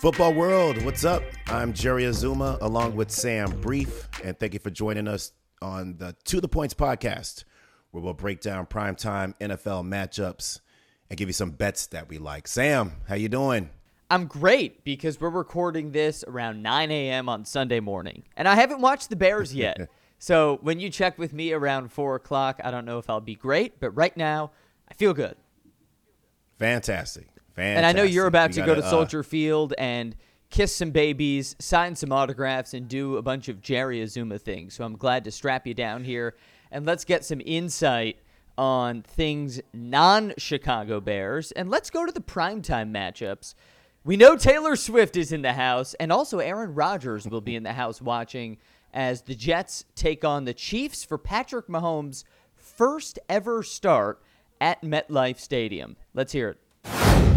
Football world, what's up? I'm Jerry Azumah along with Sam Brief, and thank you for joining us on the To the Points podcast, where we'll break down primetime NFL matchups and give you some bets that we like. Sam, how you doing? I'm great because we're recording this around 9 a.m. on Sunday morning, and I haven't watched the Bears yet. so when you check with me around 4 o'clock, I don't know if I'll be great, but right now, I feel good. Fantastic. Fantastic. And I know you're about to go gotta, to uh, Soldier Field and kiss some babies, sign some autographs, and do a bunch of Jerry Azumah things. So I'm glad to strap you down here and let's get some insight on things non Chicago Bears. And let's go to the primetime matchups. We know Taylor Swift is in the house, and also Aaron Rodgers will be in the house watching as the Jets take on the Chiefs for Patrick Mahomes' first ever start at MetLife Stadium. Let's hear it.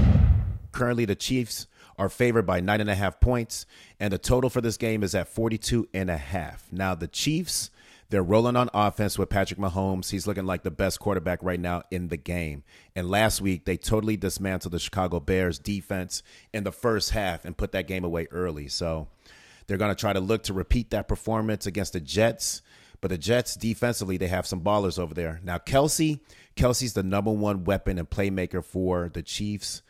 Currently, the Chiefs are favored by nine and a half points, and the total for this game is at 42 and a half. Now, the Chiefs, they're rolling on offense with Patrick Mahomes. He's looking like the best quarterback right now in the game. And last week, they totally dismantled the Chicago Bears defense in the first half and put that game away early. So they're going to try to look to repeat that performance against the Jets. But the Jets defensively, they have some ballers over there. Now, Kelce, Kelce's the number one weapon and playmaker for the Chiefs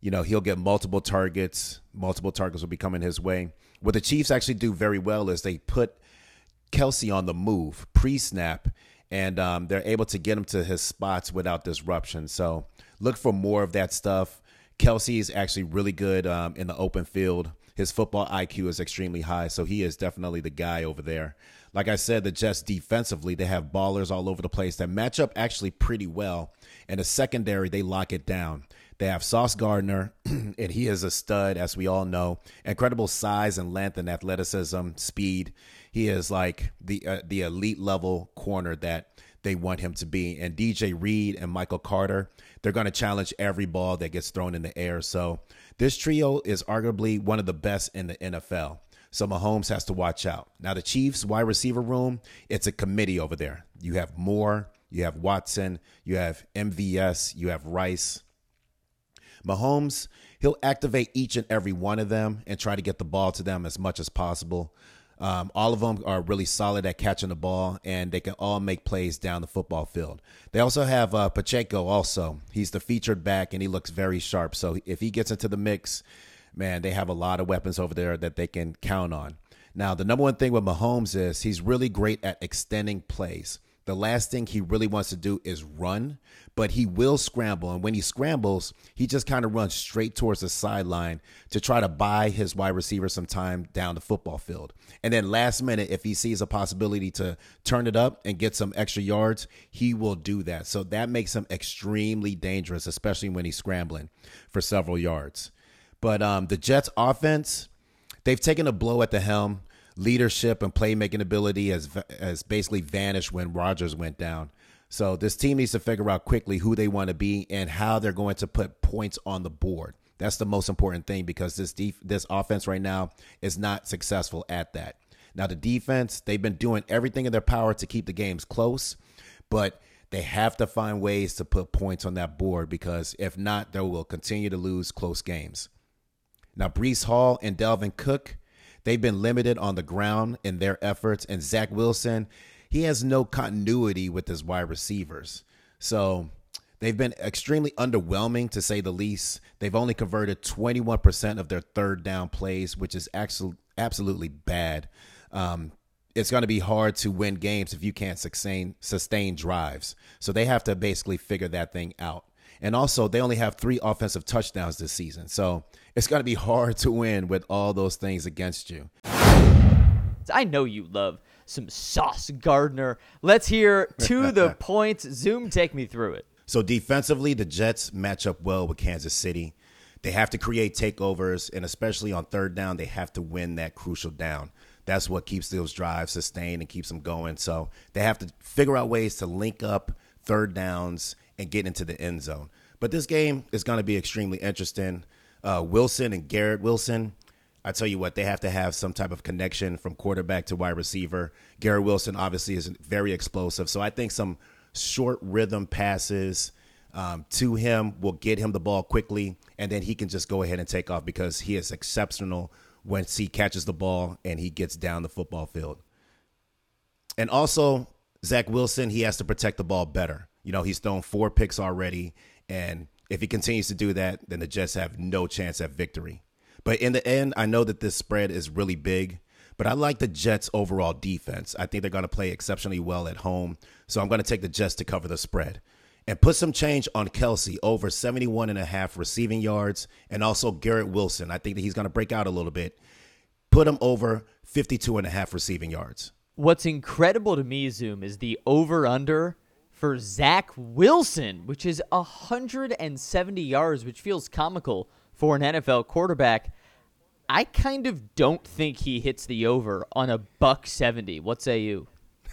you know, he'll get multiple targets. Multiple targets will be coming his way. What the Chiefs actually do very well is they put Kelce on the move pre snap, and um, they're able to get him to his spots without disruption. So look for more of that stuff. Kelce is actually really good um, in the open field. His football IQ is extremely high, so he is definitely the guy over there. Like I said, the Jets defensively, they have ballers all over the place that match up actually pretty well. And the secondary, they lock it down. They have Sauce Gardner, and he is a stud, as we all know. Incredible size and length and athleticism, speed. He is like the uh, the elite level corner that they want him to be. And DJ Reed and Michael Carter, they're going to challenge every ball that gets thrown in the air. So this trio is arguably one of the best in the NFL. So Mahomes has to watch out. Now the Chiefs wide receiver room, it's a committee over there. You have Moore, you have Watson, you have MVS, you have Rice. Mahomes, he'll activate each and every one of them and try to get the ball to them as much as possible. Um, all of them are really solid at catching the ball, and they can all make plays down the football field. They also have uh, Pacheco. Also, he's the featured back, and he looks very sharp. So if he gets into the mix, man, they have a lot of weapons over there that they can count on. Now, the number one thing with Mahomes is he's really great at extending plays. The last thing he really wants to do is run, but he will scramble. And when he scrambles, he just kind of runs straight towards the sideline to try to buy his wide receiver some time down the football field. And then last minute, if he sees a possibility to turn it up and get some extra yards, he will do that. So that makes him extremely dangerous, especially when he's scrambling for several yards. But um, the Jets offense, they've taken a blow at the helm leadership and playmaking ability has has basically vanished when Rodgers went down. So this team needs to figure out quickly who they want to be and how they're going to put points on the board. That's the most important thing because this def- this offense right now is not successful at that. Now the defense, they've been doing everything in their power to keep the games close, but they have to find ways to put points on that board because if not, they will continue to lose close games. Now Breece Hall and Dalvin Cook, They've been limited on the ground in their efforts. And Zach Wilson, he has no continuity with his wide receivers. So they've been extremely underwhelming to say the least. They've only converted 21% of their third down plays, which is actually absolutely bad. Um, it's going to be hard to win games if you can't sustain sustain drives. So they have to basically figure that thing out. And also, they only have three offensive touchdowns this season. So it's going to be hard to win with all those things against you. I know you love some Sauce Gardner. Let's hear to the points. Zoom, take me through it. So defensively, the Jets match up well with Kansas City. They have to create takeovers, and especially on third down, they have to win that crucial down. That's what keeps those drives sustained and keeps them going. So they have to figure out ways to link up third downs and get into the end zone. But this game is going to be extremely interesting. Uh, Wilson and Garrett Wilson, I tell you what, they have to have some type of connection from quarterback to wide receiver. Garrett Wilson obviously is very explosive. So I think some short rhythm passes um, to him will get him the ball quickly, and then he can just go ahead and take off because he is exceptional once he catches the ball and he gets down the football field. And also, Zach Wilson, he has to protect the ball better. You know, he's thrown four picks already, and if he continues to do that, then the Jets have no chance at victory. But in the end, I know that this spread is really big, but I like the Jets' overall defense. I think they're going to play exceptionally well at home, so I'm going to take the Jets to cover the spread. And put some change on Kelce over 71 and a half receiving yards, and also Garrett Wilson. I think that he's going to break out a little bit. Put him over 52 and a half receiving yards. What's incredible to me, Zoom, is the over under for Zach Wilson, which is 170 yards, which feels comical for an NFL quarterback. I kind of don't think he hits the over on a buck 70. What say you?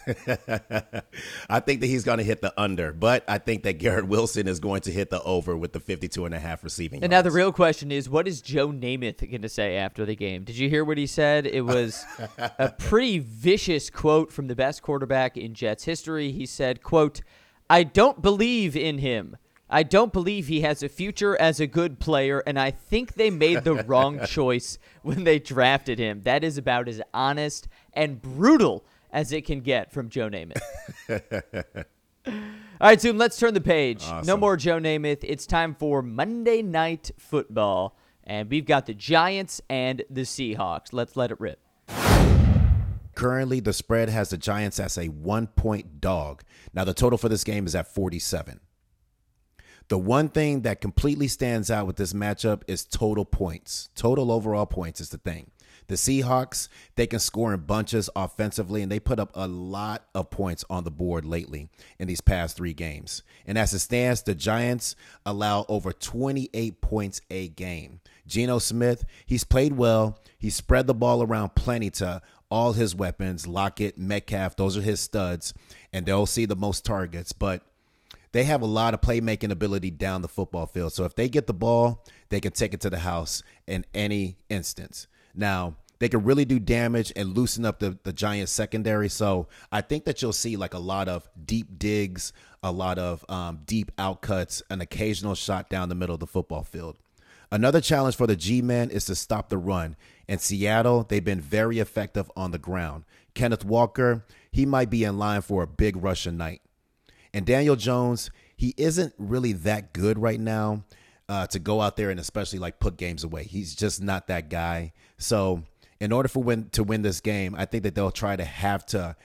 I think that he's going to hit the under, but I think that Garrett Wilson is going to hit the over with the 52 and a half receiving. And yards. now the real question is what is Joe Namath going to say after the game? Did you hear what he said? It was a pretty vicious quote from the best quarterback in Jets history. He said, quote, "I don't believe in him. I don't believe he has a future as a good player, and I think they made the wrong choice when they drafted him. That is about as honest and brutal as it can get from Joe Namath. All right, Zoom, let's turn the page. Awesome. No more Joe Namath. It's time for Monday Night Football. And we've got the Giants and the Seahawks. Let's let it rip. Currently, the spread has the Giants as a one point dog. Now, the total for this game is at 47. The one thing that completely stands out with this matchup is total points. Total overall points is the thing. The Seahawks, they can score in bunches offensively, and they put up a lot of points on the board lately in these past three games. And as it stands, the Giants allow over 28 points a game. Geno Smith, he's played well. He spread the ball around plenty to all his weapons Lockett, Metcalf, those are his studs, and they'll see the most targets. But they have a lot of playmaking ability down the football field. So if they get the ball, they can take it to the house in any instance. Now, they can really do damage and loosen up the, the Giants secondary. So I think that you'll see like a lot of deep digs, a lot of um, deep outcuts, an occasional shot down the middle of the football field. Another challenge for the G men is to stop the run. In Seattle, they've been very effective on the ground. Kenneth Walker, he might be in line for a big Russian night. And Daniel Jones, he isn't really that good right now uh, to go out there and especially like put games away. He's just not that guy. So in order for win to win this game, I think that they'll try to have to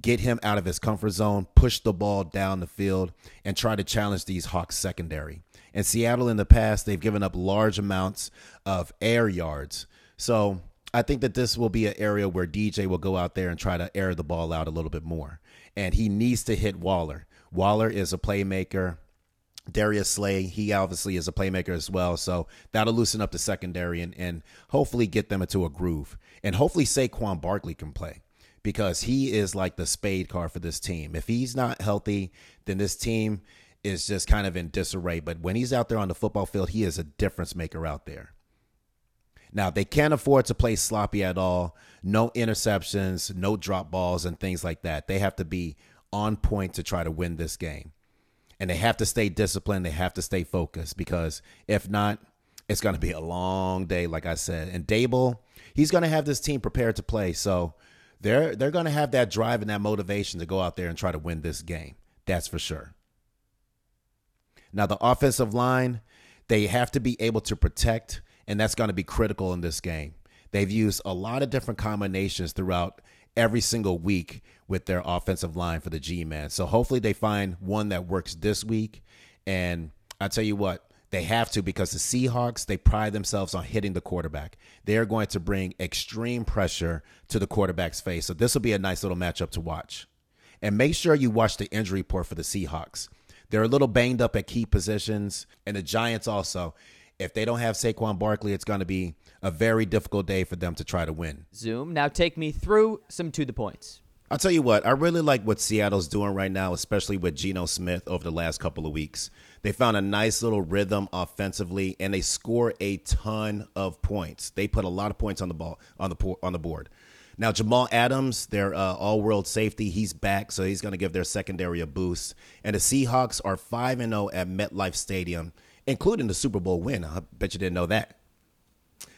get him out of his comfort zone, push the ball down the field, and try to challenge these Hawks secondary. In Seattle in the past, they've given up large amounts of air yards. So I think that this will be an area where DJ will go out there and try to air the ball out a little bit more. And he needs to hit Waller. Waller is a playmaker. Darius Slay, he obviously is a playmaker as well. So that'll loosen up the secondary and, and hopefully get them into a groove. And hopefully Saquon Barkley can play because he is like the spade card for this team. If he's not healthy, then this team is just kind of in disarray. But when he's out there on the football field, he is a difference maker out there. Now, they can't afford to play sloppy at all. No interceptions, no drop balls, and things like that. They have to be on point to try to win this game. And they have to stay disciplined. They have to stay focused because if not, it's going to be a long day, like I said. And Daboll, he's going to have this team prepared to play. So they're they're going to have that drive and that motivation to go out there and try to win this game. That's for sure. Now the offensive line, they have to be able to protect, and that's going to be critical in this game. They've used a lot of different combinations throughout every single week with their offensive line for the G man. So hopefully they find one that works this week. And I tell you what, they have to because the Seahawks, they pride themselves on hitting the quarterback. They are going to bring extreme pressure to the quarterback's face. So this will be a nice little matchup to watch. And make sure you watch the injury report for the Seahawks. They're a little banged up at key positions, and the Giants also if they don't have Saquon Barkley, it's going to be a very difficult day for them to try to win. Zoom. Now take me through some to the points. I'll tell you what, I really like what Seattle's doing right now, especially with Geno Smith over the last couple of weeks. They found a nice little rhythm offensively and they score a ton of points. They put a lot of points on the ball on the on the board. Now Jamal Adams, their uh, all-world safety, he's back, so he's going to give their secondary a boost. And the Seahawks are five and zero at MetLife Stadium, including the Super Bowl win. I bet you didn't know that.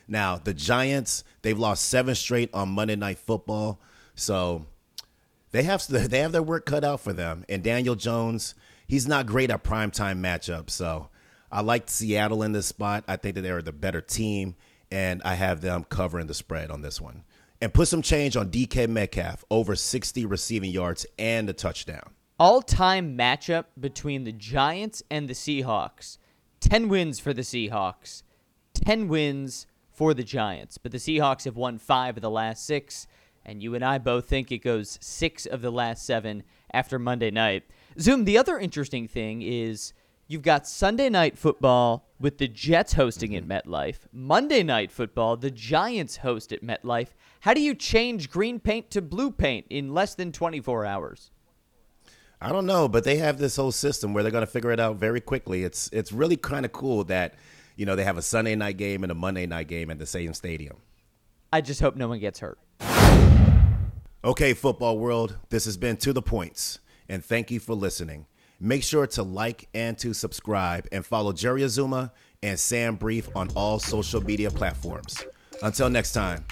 Now the Giants, they've lost seven straight on Monday Night Football, so they have they have their work cut out for them. And Daniel Jones, he's not great at primetime matchups, so I like Seattle in this spot. I think that they're the better team, and I have them covering the spread on this one. And put some change on DK Metcalf over 60 receiving yards and a touchdown. All time matchup between the Giants and the Seahawks 10 wins for the Seahawks, 10 wins for the Giants. But the Seahawks have won five of the last six, and you and I both think it goes six of the last seven after Monday night. Zoom, the other interesting thing is You've got Sunday night football with the Jets hosting at MetLife. Monday night football, the Giants host at MetLife. How do you change green paint to blue paint in less than 24 hours? I don't know, but they have this whole system where they're going to figure it out very quickly. It's it's really kind of cool that you know they have a Sunday night game and a Monday night game at the same stadium. I just hope no one gets hurt. Okay, football world, this has been to the points, and thank you for listening. Make sure to like and to subscribe and follow Jerry Azumah and Sam Brief on all social media platforms. Until next time.